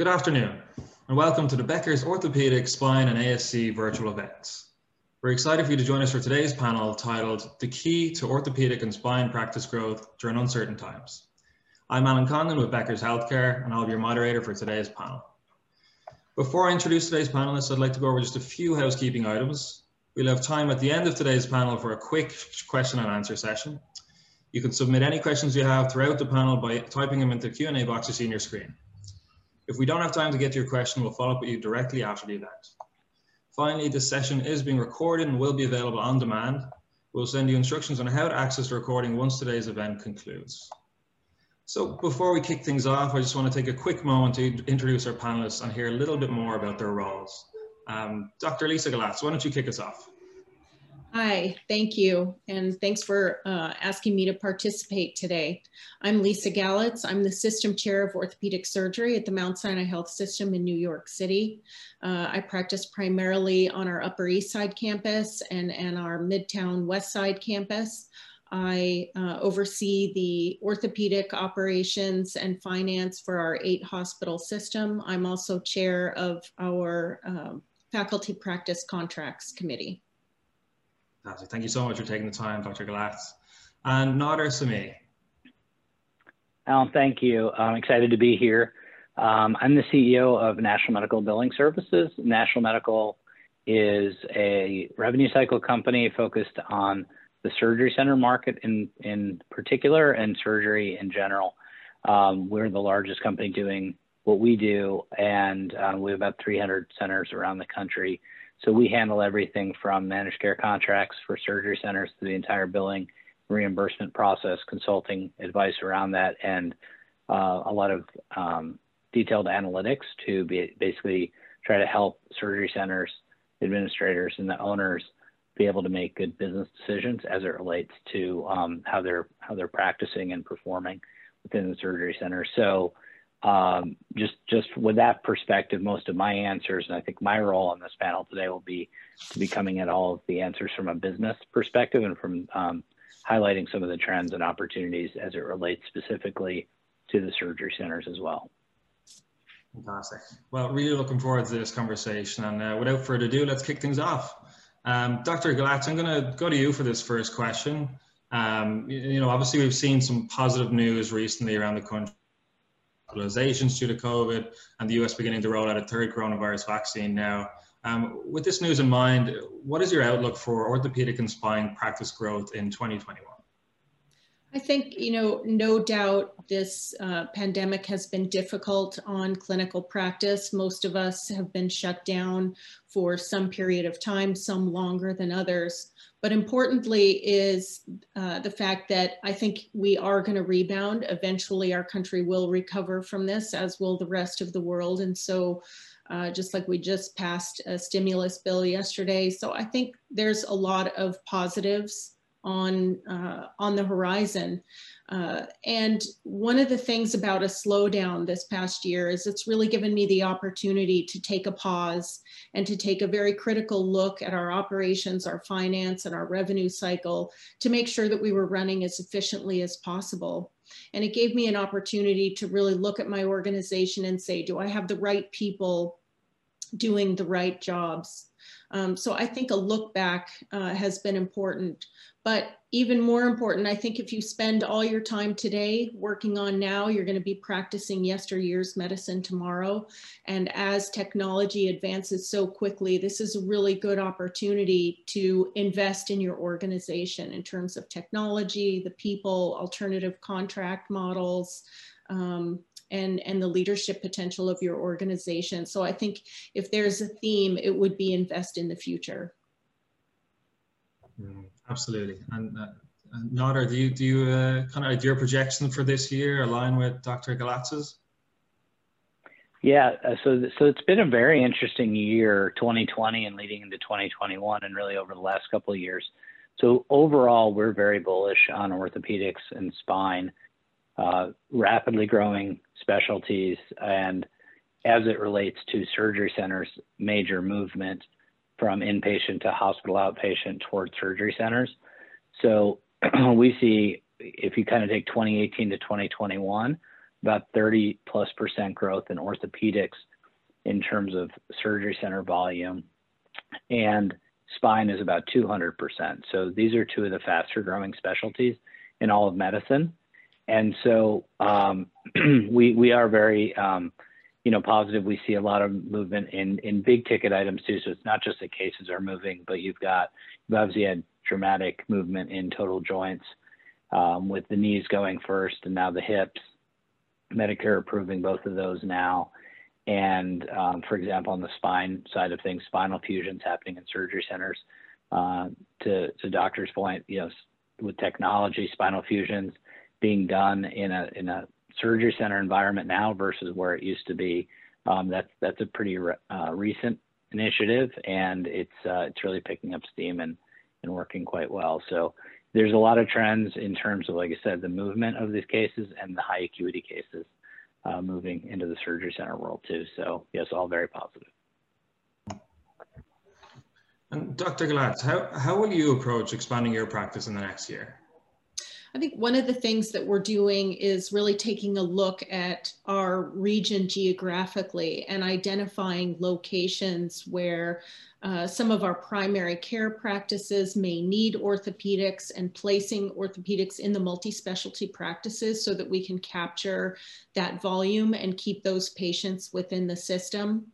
Good afternoon, and welcome to the Becker's Orthopedic Spine and ASC virtual events. We're excited for you to join us for today's panel titled The Key to Orthopedic and Spine Practice Growth During Uncertain Times. I'm Alan Condon with Becker's Healthcare, and I'll be your moderator for today's panel. Before I introduce today's panelists, I'd like to go over just a few housekeeping items. We'll have time at the end of today's panel for a quick question and answer session. You can submit any questions you have throughout the panel by typing them into the Q&A box you see on your screen. If we don't have time to get to your question, we'll follow up with you directly after the event. Finally, this session is being recorded and will be available on demand. We'll send you instructions on how to access the recording once today's event concludes. So before we kick things off, I just want to take a quick moment to introduce our panelists and hear a little bit more about their roles. Um, Dr. Lisa Galatz, why don't you kick us off? Hi, thank you. And thanks for uh, asking me to participate today. I'm Lisa Galatz. I'm the System Chair of Orthopedic Surgery at the Mount Sinai Health System in New York City. Uh, I practice primarily on our Upper East Side campus and, and our Midtown West Side campus. I uh, oversee the orthopedic operations and finance for our eight hospital system. I'm also chair of our um, faculty practice contracts committee. Fantastic. Thank you so much for taking the time, Dr. Galatz. And Nader Samii. Alan, thank you. I'm excited to be here. Um, I'm the CEO of National Medical Billing Services. National Medical is a revenue cycle company focused on the surgery center market in, in particular and surgery in general. Um, we're the largest company doing what we do, and uh, we have about 300 centers around the country. So we handle everything from managed care contracts for surgery centers to the entire billing reimbursement process, consulting advice around that, and uh, a lot of um, detailed analytics to be, basically try to help surgery centers, administrators, and the owners be able to make good business decisions as it relates to um, how they're how they're practicing and performing within the surgery center. So um, just just with that perspective, most of my answers, and I think my role on this panel today will be to be coming at all of the answers from a business perspective and from um, highlighting some of the trends and opportunities as it relates specifically to the surgery centers as well. Fantastic. Well, really looking forward to this conversation. And uh, without further ado, let's kick things off. Um, Dr. Galatz, I'm going to go to you for this first question. Um, you know, obviously we've seen some positive news recently around the country hospitalizations due to COVID and the US beginning to roll out a third coronavirus vaccine now. Um, with this news in mind, what is your outlook for orthopedic and spine practice growth in 2021? I think, you know, no doubt this uh, pandemic has been difficult on clinical practice. Most of us have been shut down for some period of time, some longer than others. But importantly is uh, the fact that I think we are going to rebound. Eventually, our country will recover from this, as will the rest of the world. And so, uh, just like we just passed a stimulus bill yesterday. So I think there's a lot of positives on uh, on the horizon. Uh, and one of the things about a slowdown this past year is it's really given me the opportunity to take a pause and to take a very critical look at our operations, our finance, and our revenue cycle to make sure that we were running as efficiently as possible. And it gave me an opportunity to really look at my organization and say, do I have the right people doing the right jobs? Um, so I think a look back uh, has been important. But even more important, I think if you spend all your time today working on now, you're going to be practicing yesteryear's medicine tomorrow. And as technology advances so quickly, this is a really good opportunity to invest in your organization in terms of technology, the people, alternative contract models, um, and, and the leadership potential of your organization. So I think if there's a theme, it would be invest in the future. Mm, absolutely. And uh, Nader, do you, do you uh, kind of, do your projection for this year align with Dr. Galatz's? Yeah, uh, so so it's been a very interesting year, 2020 and leading into 2021, and really over the last couple of years. So overall, we're very bullish on orthopedics and spine, uh, rapidly growing specialties, and as it relates to surgery centers, major movement from inpatient to hospital outpatient towards surgery centers. So we see if you kind of take 2018 to 2021, about 30 plus percent growth in orthopedics in terms of surgery center volume, and spine is about 200%. So these are two of the faster growing specialties in all of medicine. And so um, we, we are very, um, you know, positive. We see a lot of movement in, in big ticket items too. So it's not just that cases are moving, but you've got, you've obviously had dramatic movement in total joints um, with the knees going first and now the hips. Medicare approving both of those now. And um, for example, on the spine side of things, spinal fusions happening in surgery centers. Uh, to to doctor's point, you know, with technology, spinal fusions being done in a in a surgery center environment now versus where it used to be. Um, that's that's a pretty re uh, recent initiative, and it's uh, it's really picking up steam and and working quite well. So there's a lot of trends in terms of, like I said, the movement of these cases and the high acuity cases uh, moving into the surgery center world too. So yes, all very positive. And Dr. Galatz, how, how will you approach expanding your practice in the next year? I think one of the things that we're doing is really taking a look at our region geographically and identifying locations where uh, some of our primary care practices may need orthopedics and placing orthopedics in the multi-specialty practices so that we can capture that volume and keep those patients within the system.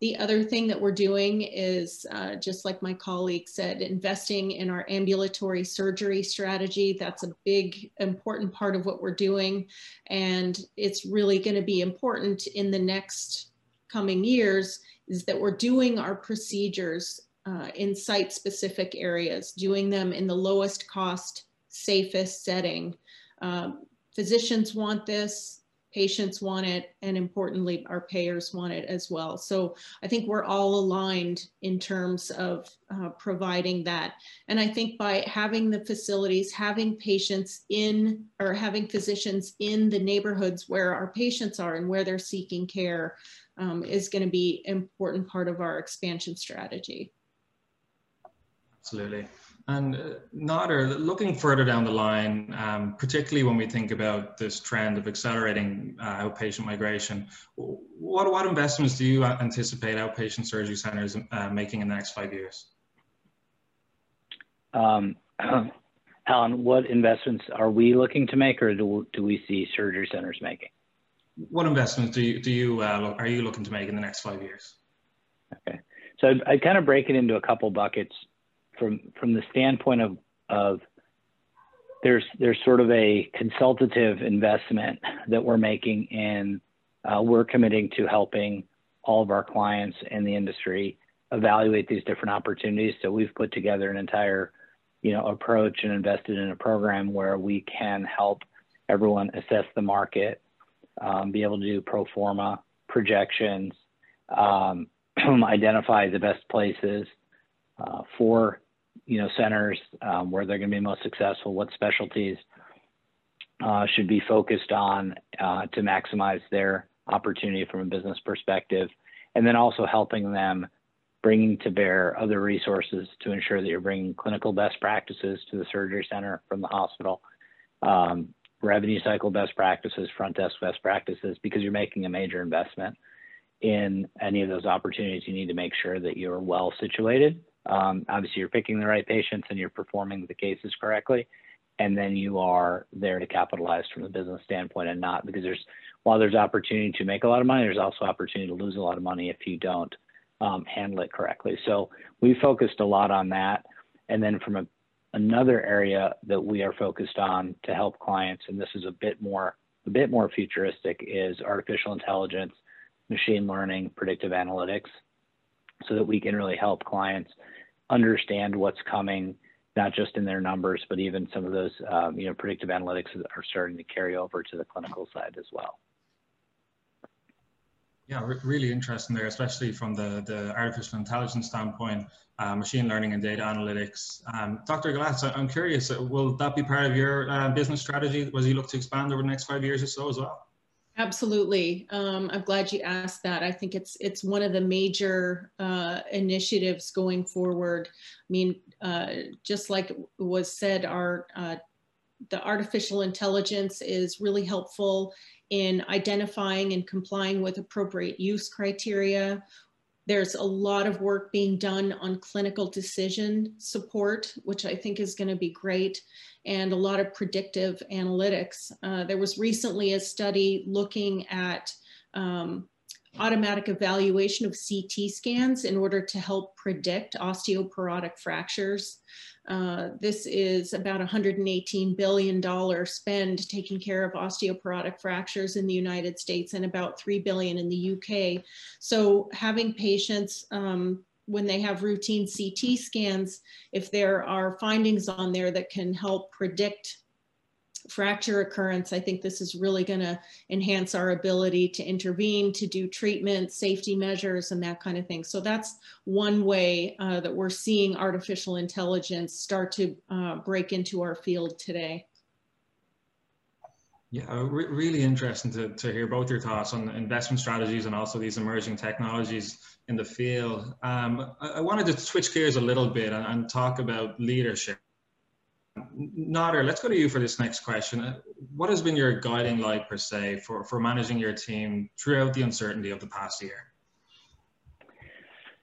The other thing that we're doing is, uh, just like my colleague said, investing in our ambulatory surgery strategy. That's a big, important part of what we're doing. And it's really going to be important in the next coming years is that we're doing our procedures uh, in site specific areas, doing them in the lowest cost, safest setting. Um, physicians want this, patients want it, and importantly, our payers want it as well. So I think we're all aligned in terms of uh, providing that. And I think by having the facilities, having patients in, or having physicians in the neighborhoods where our patients are and where they're seeking care um, is going to be an important part of our expansion strategy. Absolutely. And uh, Nader, looking further down the line, um, particularly when we think about this trend of accelerating uh, outpatient migration, what, what investments do you anticipate outpatient surgery centers uh, making in the next five years? Um, Alan, what investments are we looking to make or do, do we see surgery centers making? What investments do you, do you uh, are you looking to make in the next five years? Okay, so I, I kind of break it into a couple buckets from from the standpoint of of there's there's sort of a consultative investment that we're making in uh, we're committing to helping all of our clients in the industry evaluate these different opportunities. So we've put together an entire you know approach and invested in a program where we can help everyone assess the market, um, be able to do pro forma projections, um, identify the best places uh, for you know, centers, um, where they're going to be most successful, what specialties uh, should be focused on uh, to maximize their opportunity from a business perspective, and then also helping them bringing to bear other resources to ensure that you're bringing clinical best practices to the surgery center from the hospital, um, revenue cycle best practices, front desk best practices, because you're making a major investment in any of those opportunities. You need to make sure that you're well situated um, obviously, you're picking the right patients and you're performing the cases correctly, and then you are there to capitalize from a business standpoint and not because there's while there's opportunity to make a lot of money, there's also opportunity to lose a lot of money if you don't um, handle it correctly. So we focused a lot on that, and then from a, another area that we are focused on to help clients, and this is a bit more a bit more futuristic, is artificial intelligence, machine learning, predictive analytics, so that we can really help clients understand what's coming, not just in their numbers, but even some of those, um, you know, predictive analytics are starting to carry over to the clinical side as well. Yeah, re really interesting there, especially from the, the artificial intelligence standpoint, uh, machine learning and data analytics. Um, Dr. Galatz, I'm curious, uh, will that be part of your uh, business strategy as you look to expand over the next five years or so as well? Absolutely. Um, I'm glad you asked that. I think it's it's one of the major uh, initiatives going forward. I mean, uh, just like was said, our uh, the artificial intelligence is really helpful in identifying and complying with appropriate use criteria. There's a lot of work being done on clinical decision support, which I think is going to be great, and a lot of predictive analytics. Uh, there was recently a study looking at um, automatic evaluation of CT scans in order to help predict osteoporotic fractures. Uh, this is about $118 billion spend taking care of osteoporotic fractures in the United States and about 3 billion in the UK. So having patients um, when they have routine CT scans, if there are findings on there that can help predict fracture occurrence, I think this is really going to enhance our ability to intervene, to do treatment, safety measures, and that kind of thing. So that's one way uh, that we're seeing artificial intelligence start to uh, break into our field today. Yeah, re really interesting to, to hear both your thoughts on investment strategies and also these emerging technologies in the field. Um, I, I, wanted to switch gears a little bit and, and talk about leadership Nader, let's go to you for this next question. Uh, what has been your guiding light per se for, for managing your team throughout the uncertainty of the past year?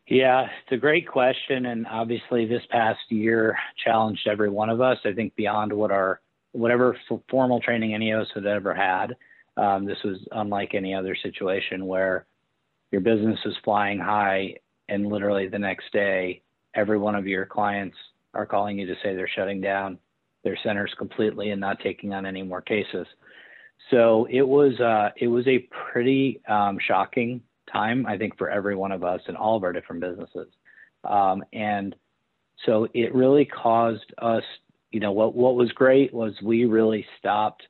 Yeah, it's a great question. And obviously this past year challenged every one of us. I think beyond what our, whatever formal training any of us had ever had. Um, this was unlike any other situation where your business is flying high and literally the next day, every one of your clients are calling you to say they're shutting down their centers completely and not taking on any more cases. So it was uh, it was a pretty um, shocking time, I think, for every one of us in all of our different businesses. Um, and so it really caused us, you know, what what was great was we really stopped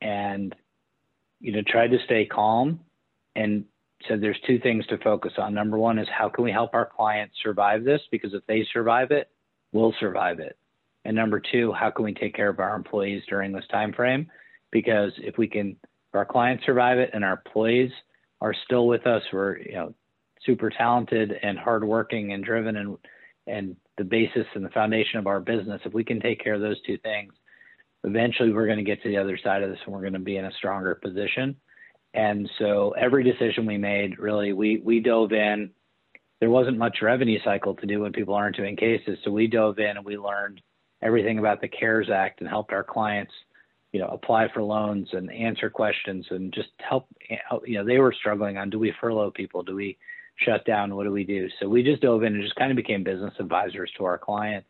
and you know tried to stay calm and said there's two things to focus on. Number one is how can we help our clients survive this because if they survive it, we'll survive it. And number two, how can we take care of our employees during this time frame? Because if we can, if our clients survive it and our employees are still with us, we're you know super talented and hardworking and driven and and the basis and the foundation of our business. If we can take care of those two things, eventually we're going to get to the other side of this and we're going to be in a stronger position. And so every decision we made, really, we we dove in. There wasn't much revenue cycle to do when people aren't doing cases, so we dove in and we learned everything about the CARES Act and helped our clients, you know, apply for loans and answer questions and just help. You know, they were struggling on: do we furlough people? Do we shut down? What do we do? So we just dove in and just kind of became business advisors to our clients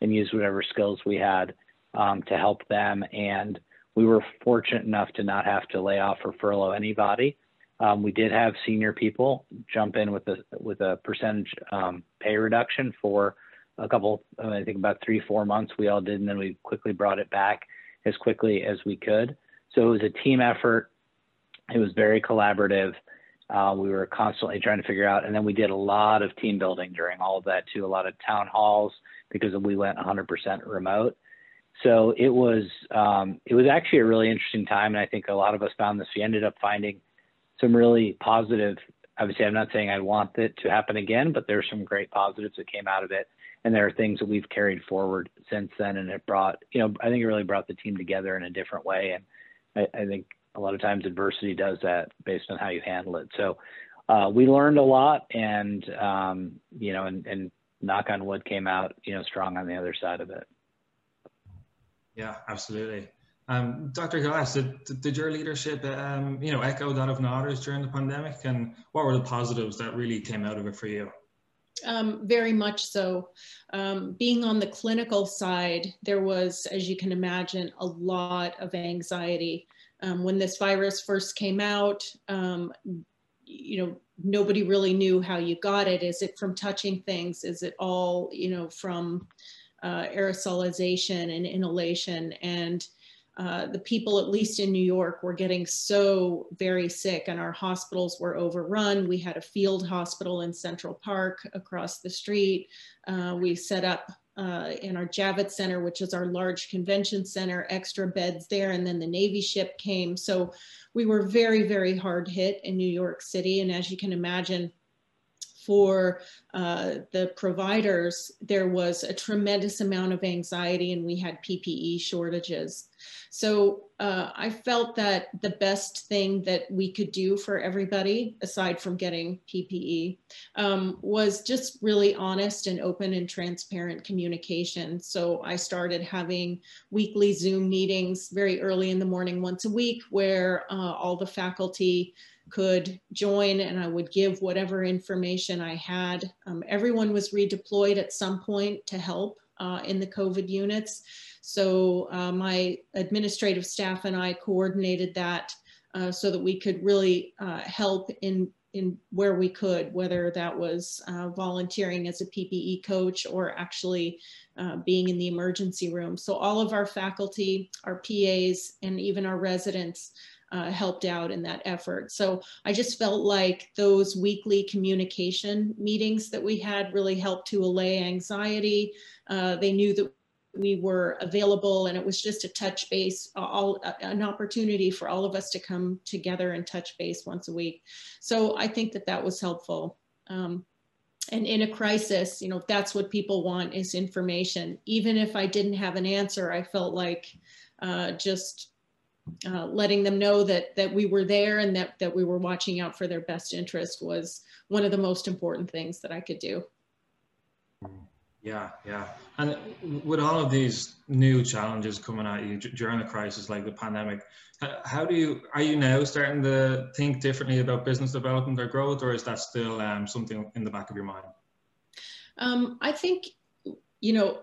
and used whatever skills we had um, to help them. And we were fortunate enough to not have to lay off or furlough anybody. Um, we did have senior people jump in with a with a percentage um, pay reduction for a couple, I think about three, four months we all did, and then we quickly brought it back as quickly as we could. So it was a team effort. It was very collaborative. Uh, we were constantly trying to figure out, and then we did a lot of team building during all of that too, a lot of town halls because we went 100% remote. So it was um, it was actually a really interesting time, and I think a lot of us found this. We ended up finding some really positive. Obviously, I'm not saying I want it to happen again, but there's some great positives that came out of it and there are things that we've carried forward since then and it brought you know i think it really brought the team together in a different way and i, I think a lot of times adversity does that based on how you handle it so uh, we learned a lot and um, you know and, and knock on wood came out you know strong on the other side of it yeah absolutely um, Dr. Galatz, did, did your leadership, um, you know, echo that of Nader's during the pandemic, and what were the positives that really came out of it for you? Um, very much so. Um, being on the clinical side, there was, as you can imagine, a lot of anxiety. Um, when this virus first came out, um, you know, nobody really knew how you got it. Is it from touching things? Is it all, you know, from uh, aerosolization and inhalation? And uh, the people, at least in New York, were getting so very sick, and our hospitals were overrun. We had a field hospital in Central Park across the street. Uh, we set up uh, in our Javits Center, which is our large convention center, extra beds there, and then the Navy ship came. So we were very, very hard hit in New York City. And as you can imagine, for uh, the providers, there was a tremendous amount of anxiety and we had PPE shortages. So uh, I felt that the best thing that we could do for everybody, aside from getting PPE, um, was just really honest and open and transparent communication. So I started having weekly Zoom meetings very early in the morning, once a week, where uh, all the faculty could join and I would give whatever information I had. Um, everyone was redeployed at some point to help uh, in the COVID units. So uh, my administrative staff and I coordinated that uh, so that we could really uh, help in in where we could, whether that was uh, volunteering as a PPE coach or actually uh, being in the emergency room. So all of our faculty, our PAs, and even our residents uh, helped out in that effort. So I just felt like those weekly communication meetings that we had really helped to allay anxiety. Uh, they knew that we were available and it was just a touch base all an opportunity for all of us to come together and touch base once a week so i think that that was helpful um, and in a crisis you know that's what people want is information even if i didn't have an answer i felt like uh, just uh, letting them know that that we were there and that that we were watching out for their best interest was one of the most important things that I could do. Yeah, yeah. And with all of these new challenges coming at you during the crisis, like the pandemic, how do you are you now starting to think differently about business development or growth, or is that still um, something in the back of your mind? Um, I think you know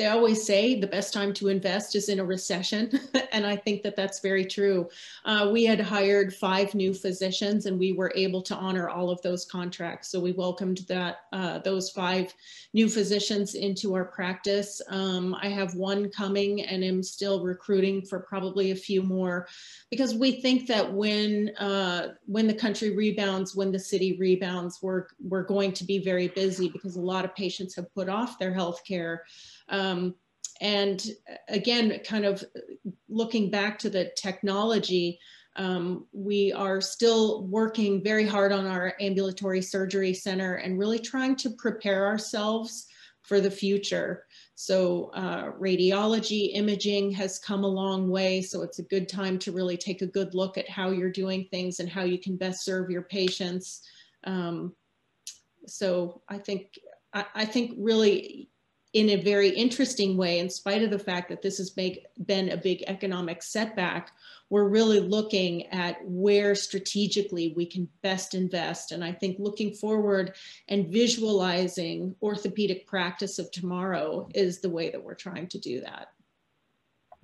they always say the best time to invest is in a recession. and I think that that's very true. Uh, we had hired five new physicians and we were able to honor all of those contracts. So we welcomed that uh, those five new physicians into our practice. Um, I have one coming and am still recruiting for probably a few more because we think that when uh, when the country rebounds, when the city rebounds, we're, we're going to be very busy because a lot of patients have put off their health care. Um, and again, kind of looking back to the technology, um, we are still working very hard on our ambulatory surgery center and really trying to prepare ourselves for the future. So uh, radiology imaging has come a long way. So it's a good time to really take a good look at how you're doing things and how you can best serve your patients. Um, so I think I, I think really in a very interesting way, in spite of the fact that this has make, been a big economic setback, we're really looking at where strategically we can best invest. And I think looking forward and visualizing orthopedic practice of tomorrow is the way that we're trying to do that.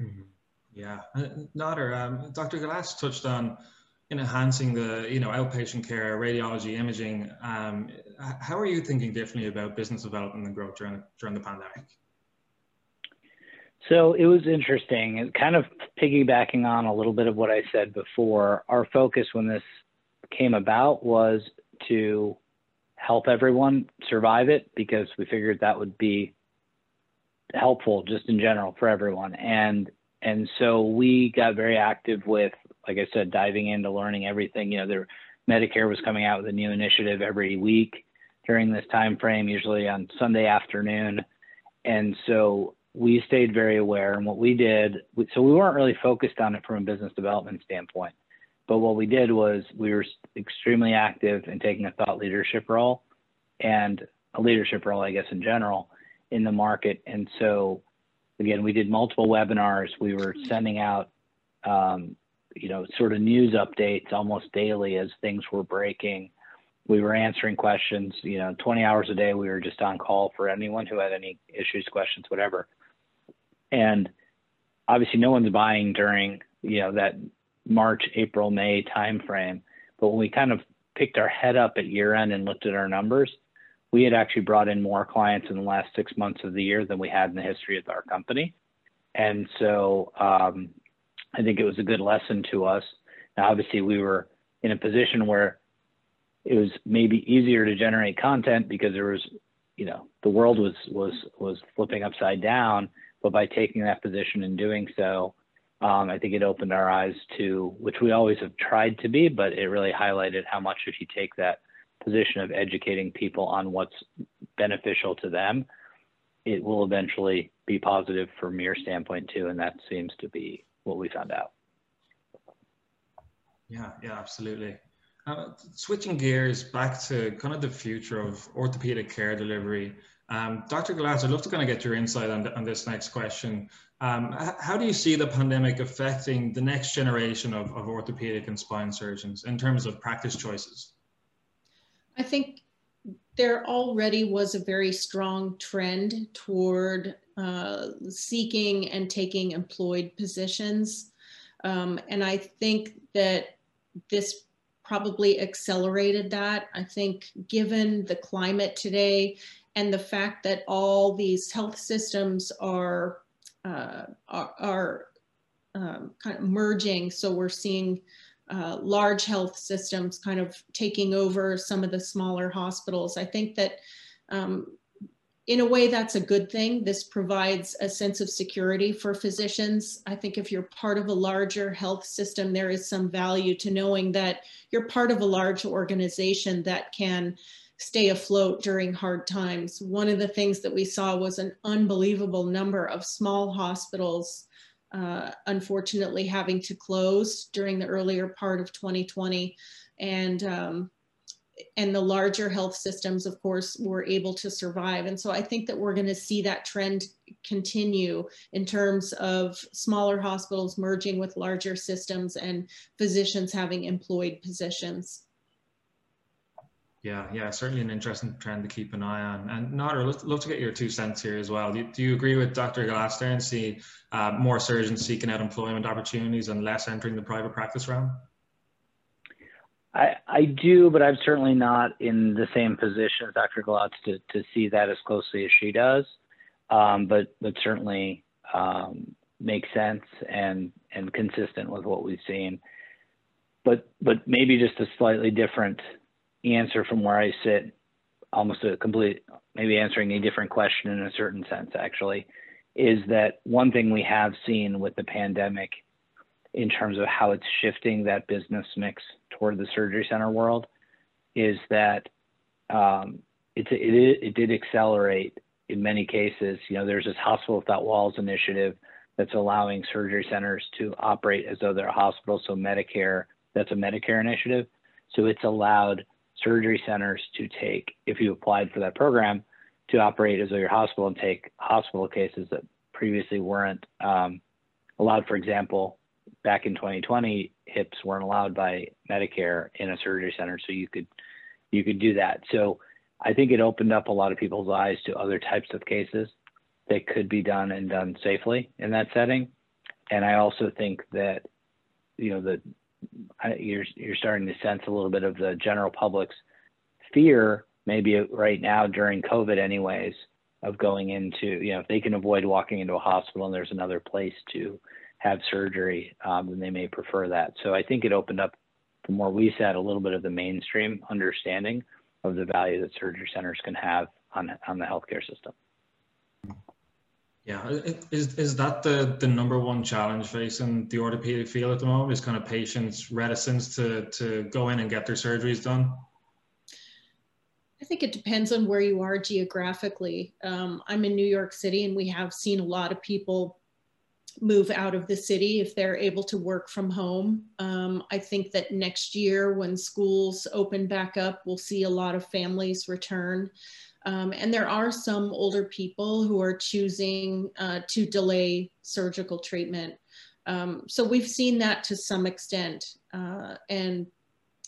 Mm -hmm. Yeah, uh, Nader, um, Dr. Galatz touched on in enhancing the you know outpatient care, radiology, imaging. Um, how are you thinking differently about business development and growth during during the pandemic? So it was interesting, kind of piggybacking on a little bit of what I said before. Our focus when this came about was to help everyone survive it because we figured that would be helpful just in general for everyone. And and so we got very active with like I said, diving into learning everything. You know, there, Medicare was coming out with a new initiative every week during this time frame, usually on Sunday afternoon, and so we stayed very aware. And what we did, so we weren't really focused on it from a business development standpoint, but what we did was we were extremely active in taking a thought leadership role and a leadership role, I guess, in general in the market. And so, again, we did multiple webinars. We were sending out um, you know, sort of news updates almost daily as things were breaking. We were answering questions, you know, 20 hours a day. We were just on call for anyone who had any issues, questions, whatever. And obviously, no one's buying during, you know, that March, April, May timeframe. But when we kind of picked our head up at year end and looked at our numbers, we had actually brought in more clients in the last six months of the year than we had in the history of our company. And so, um, I think it was a good lesson to us. Now, obviously, we were in a position where it was maybe easier to generate content because there was, you know, the world was was was flipping upside down. But by taking that position and doing so, um, I think it opened our eyes to which we always have tried to be, but it really highlighted how much if you take that position of educating people on what's beneficial to them, it will eventually be positive from your standpoint too. And that seems to be what we found out. Yeah, yeah, absolutely. Uh, switching gears back to kind of the future of orthopedic care delivery, um, Dr. Galatz, I'd love to kind of get your insight on, on this next question. Um, how do you see the pandemic affecting the next generation of, of orthopedic and spine surgeons in terms of practice choices? I think there already was a very strong trend toward uh, seeking and taking employed positions. Um, and I think that this probably accelerated that. I think given the climate today and the fact that all these health systems are uh, are, are um, kind of merging. So we're seeing uh, large health systems kind of taking over some of the smaller hospitals. I think that um, in a way that's a good thing. This provides a sense of security for physicians. I think if you're part of a larger health system, there is some value to knowing that you're part of a large organization that can stay afloat during hard times. One of the things that we saw was an unbelievable number of small hospitals, uh, unfortunately having to close during the earlier part of 2020. And, um, and the larger health systems, of course, were able to survive. And so I think that we're going to see that trend continue in terms of smaller hospitals merging with larger systems and physicians having employed positions. Yeah, yeah, certainly an interesting trend to keep an eye on. And Nader, love, love to get your two cents here as well. Do, do you agree with Dr. Glaster and see uh, more surgeons seeking out employment opportunities and less entering the private practice realm? I, I do, but I'm certainly not in the same position as Dr. Galatz to, to see that as closely as she does. Um, but but certainly um, makes sense and and consistent with what we've seen. But but maybe just a slightly different answer from where I sit, almost a complete, maybe answering a different question in a certain sense, actually, is that one thing we have seen with the pandemic in terms of how it's shifting that business mix toward the surgery center world is that um, it, it, it did accelerate in many cases. You know, there's this Hospital Without Walls initiative that's allowing surgery centers to operate as though they're a hospital. So Medicare, that's a Medicare initiative. So it's allowed surgery centers to take, if you applied for that program, to operate as though your hospital and take hospital cases that previously weren't um, allowed. For example, back in 2020, hips weren't allowed by Medicare in a surgery center, so you could you could do that. So I think it opened up a lot of people's eyes to other types of cases that could be done and done safely in that setting. And I also think that you know the you're you're starting to sense a little bit of the general public's fear, maybe right now during COVID, anyways, of going into you know if they can avoid walking into a hospital and there's another place to have surgery, um, then they may prefer that. So I think it opened up, from where we sat, a little bit of the mainstream understanding of the value that surgery centers can have on on the healthcare system. Yeah, is is that the the number one challenge facing the orthopedic field at the moment? Is kind of patients' reticence to to go in and get their surgeries done? I think it depends on where you are geographically. Um, I'm in New York City, and we have seen a lot of people move out of the city if they're able to work from home. Um, I think that next year, when schools open back up, we'll see a lot of families return. Um, and there are some older people who are choosing uh, to delay surgical treatment. Um, so we've seen that to some extent. Uh, and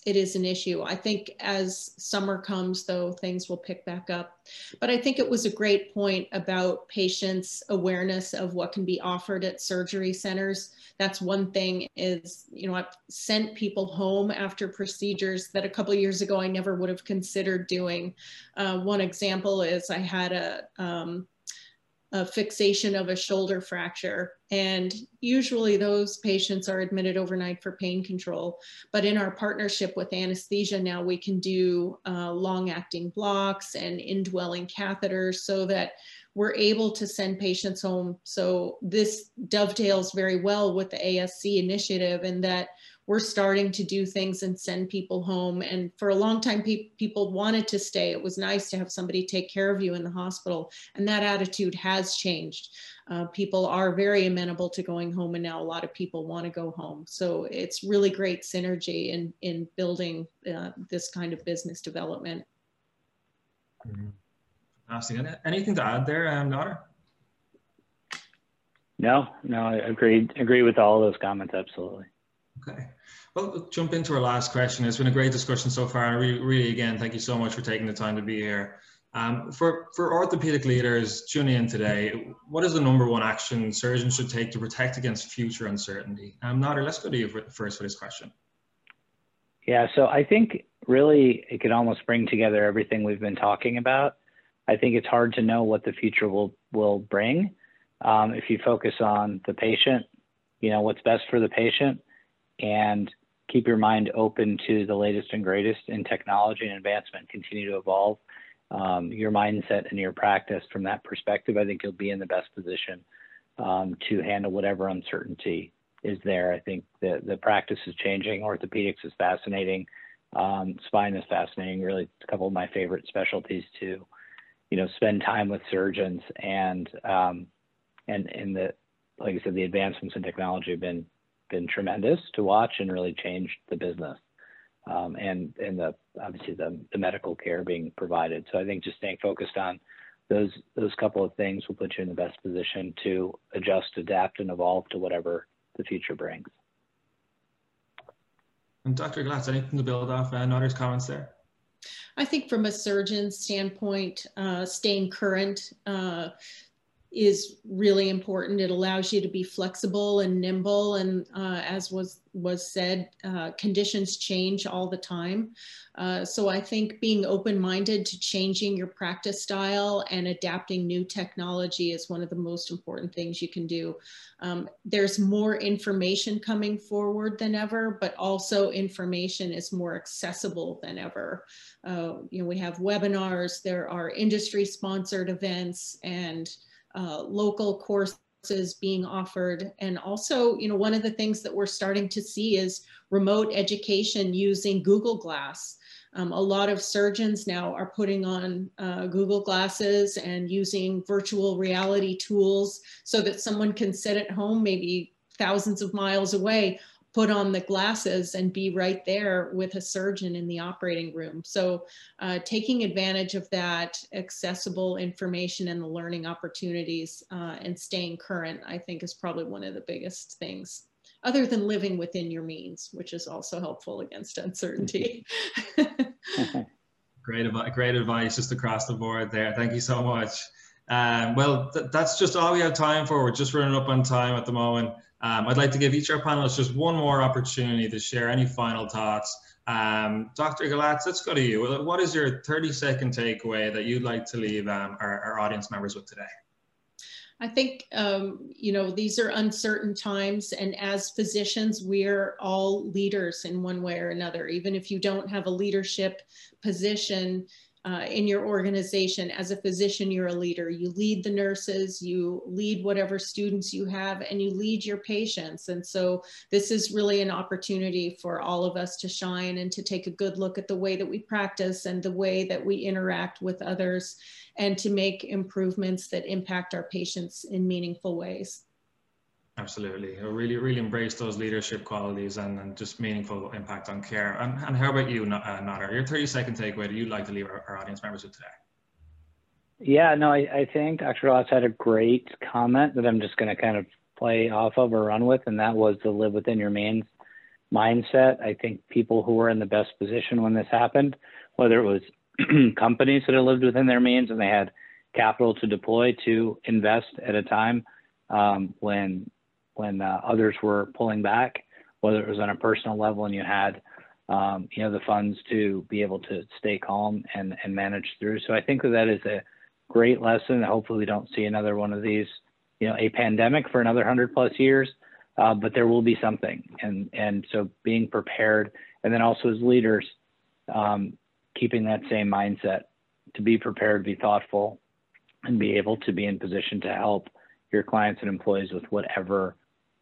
it is an issue. I think as summer comes, though, things will pick back up. But I think it was a great point about patients' awareness of what can be offered at surgery centers. That's one thing is, you know, I've sent people home after procedures that a couple years ago I never would have considered doing. Uh, one example is I had a, um, a fixation of a shoulder fracture. And usually those patients are admitted overnight for pain control. But in our partnership with anesthesia now, we can do uh, long acting blocks and indwelling catheters so that we're able to send patients home. So this dovetails very well with the ASC initiative in that we're starting to do things and send people home. And for a long time, pe- people wanted to stay. It was nice to have somebody take care of you in the hospital. And that attitude has changed. Uh, people are very amenable to going home, and now a lot of people want to go home. So it's really great synergy in, in building uh, this kind of business development. Mm-hmm. Fantastic. Anything to add there, um, Nader? No, no, I agree, agree with all those comments, absolutely. Okay. Well, jump into our last question. It's been a great discussion so far. And really, really, again, thank you so much for taking the time to be here. Um, for, for orthopedic leaders tuning in today, what is the number one action surgeons should take to protect against future uncertainty? Um, Nader, let's go to you first for this question. Yeah, so I think really it could almost bring together everything we've been talking about. I think it's hard to know what the future will, will bring. Um, if you focus on the patient, you know, what's best for the patient, and keep your mind open to the latest and greatest in technology and advancement, continue to evolve um, your mindset and your practice from that perspective, I think you'll be in the best position um, to handle whatever uncertainty is there. I think the, the practice is changing. Orthopedics is fascinating. Um, spine is fascinating. Really, a couple of my favorite specialties to, you know, spend time with surgeons and um, and and the like I said, the advancements in technology have been been tremendous to watch and really changed the business um, and and the obviously the, the medical care being provided. So I think just staying focused on those those couple of things will put you in the best position to adjust, adapt, and evolve to whatever the future brings. And Dr. Galatz, anything to build off uh, Nader's comments there? I think from a surgeon's standpoint, uh, staying current, uh, is really important. It allows you to be flexible and nimble, and uh, as was was said, uh, conditions change all the time. Uh, so I think being open-minded to changing your practice style and adapting new technology is one of the most important things you can do. Um, there's more information coming forward than ever, but also information is more accessible than ever. Uh, you know, we have webinars, there are industry-sponsored events, and uh, local courses being offered. And also, you know, one of the things that we're starting to see is remote education using Google Glass. Um, a lot of surgeons now are putting on uh, Google Glasses and using virtual reality tools so that someone can sit at home, maybe thousands of miles away, put on the glasses and be right there with a surgeon in the operating room. So uh, taking advantage of that accessible information and the learning opportunities uh, and staying current, I think is probably one of the biggest things other than living within your means, which is also helpful against uncertainty. great, great advice just across the board there. Thank you so much. Um, well, th that's just all we have time for. We're just running up on time at the moment. Um, I'd like to give each of our panelists just one more opportunity to share any final thoughts. Um, Dr. Galatz, let's go to you. What is your 30 second takeaway that you'd like to leave um, our, our, audience members with today? I think, um, you know, these are uncertain times and as physicians, we're all leaders in one way or another. Even if you don't have a leadership position, uh, in your organization. As a physician, you're a leader. You lead the nurses, you lead whatever students you have, and you lead your patients. And so this is really an opportunity for all of us to shine and to take a good look at the way that we practice and the way that we interact with others and to make improvements that impact our patients in meaningful ways. Absolutely. I really, really embrace those leadership qualities and, and just meaningful impact on care. And, and how about you, uh, Nader? Your 30 second takeaway that you'd like to leave our, our audience members with today? Yeah, no, I, I think Dr. Ross had a great comment that I'm just going to kind of play off of or run with, and that was the live within your means mindset. I think people who were in the best position when this happened, whether it was companies that had lived within their means and they had capital to deploy to invest at a time um, when when uh, others were pulling back, whether it was on a personal level and you had, um, you know, the funds to be able to stay calm and, and manage through. So I think that that is a great lesson. Hopefully we don't see another one of these, you know, a pandemic for another hundred plus years, uh, but there will be something. And, and so being prepared and then also as leaders, um, keeping that same mindset to be prepared, be thoughtful, and be able to be in position to help your clients and employees with whatever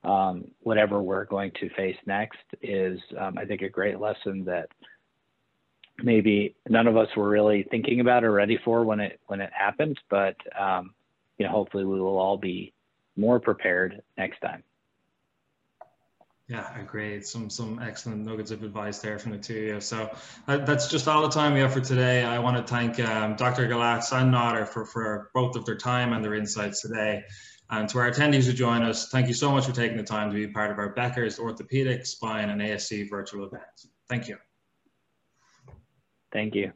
um, whatever we're going to face next is, um, I think, a great lesson that maybe none of us were really thinking about or ready for when it when it happened. But um, you know, hopefully, we will all be more prepared next time. Yeah, great. Some some excellent nuggets of advice there from the two of you. So uh, that's just all the time we have for today. I want to thank um, Dr. Galatz and Nader for, for both of their time and their insights today. And to our attendees who join us, thank you so much for taking the time to be part of our Becker's Orthopedic, Spine and ASC virtual event. Thank you. Thank you.